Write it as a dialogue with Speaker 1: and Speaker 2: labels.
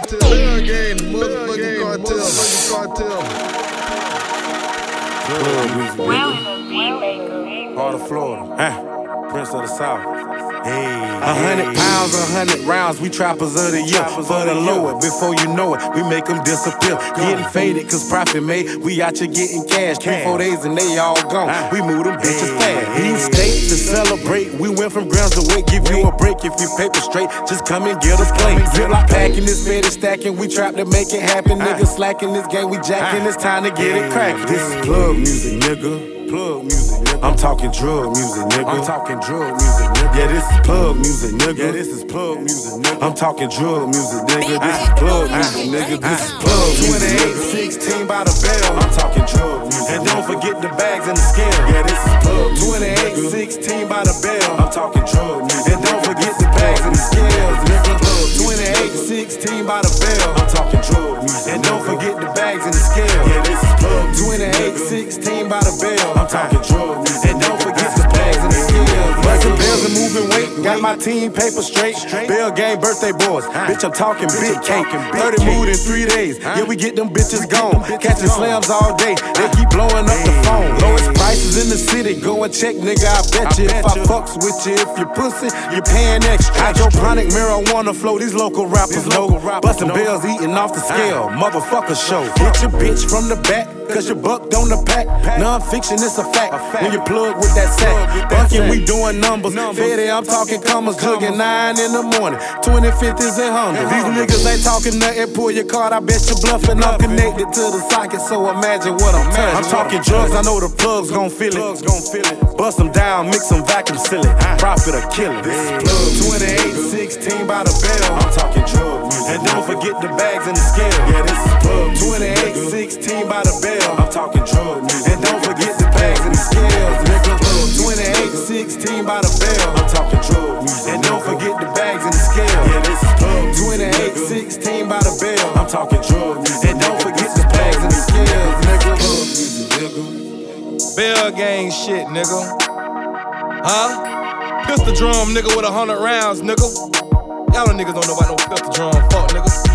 Speaker 1: cartel. Bell gang, motherfucking cartel. Motherfucking cartel.
Speaker 2: Part of Florida. Huh? Prince of the South. Hey, a hundred pounds, a hundred rounds, we trappers of the year. For the lower, before you know it, we make them disappear. Getting faded, cause profit made. We out here getting cash. Three, four days and they all gone. We move them bitches fast. Celebrate. We went from grams to weight. Give you a break if you paper straight. Just come and get a plate. Zip like packing this fed stacking. We trap to make it happen. Niggas slacking this game. We jacking. It's time to get it cracking. This is plug music, nigga. Plug music, nigga. I'm talking drug music, nigga. I'm talking drug music, nigga. Yeah, this is plug music, nigga. Yeah, this is plug music, nigga. I'm talking drug music, nigga. This is plug music, nigga. This is plug music. 28, 16 by the bell. I'm talking drug music. And don't forget the bags and the scale. Yeah, this is plug music. 28, 16 by the bell. I'm talking drug music. And don't forget the bags and the scales, nigga. 28, 16 by the bell. I'm talking drug music. And don't forget the bags and the scale. Yeah, this is plug music. 28, 16 by the bell. I'm talking drug music. And don't forget the bags and the scales. Busting bells and moving weight. Got my team paper straight. Bell game birthday boys. Bitch, I'm talking big cake. 30 mood in three days. Yeah, we get them bitches gone. Catching slams all day. They keep blowing up the phone. Lowest prices in the city. Go and check, nigga. I bet you. If I fucks with you, if you pussy, you paying extra. Hydroponic marijuana flow. These local rappers know. Busting bills eating off the scale. Motherfucker show. Hit your bitch from the back. Cause your you bucked on the pack. Non-fiction, it's a fact. When you plug with that sack. Bunkin', we doing numbers. Fetty, I'm talking commas. Jugging nine in the morning. 2050s and hundreds. These niggas ain't talking nothing. Pull your card, I bet you bluffing. I'm connected to the socket, so imagine what I'm touching. I'm talking drugs, I know the plugs gon' feel it. Bust them down, mix them, vacuum seal it. Profit or kill it. This is plug 28, 16 by the bell. I'm talking drug music. And don't forget the bags and the scale. Yeah, this is plug talking. And don't forget the bags and plug nigga.
Speaker 3: Bell gang shit, nigga. Huh? Pistol drum, nigga, with a hundred rounds, nigga. Y'all niggas don't know about no pistol drum, fuck, nigga.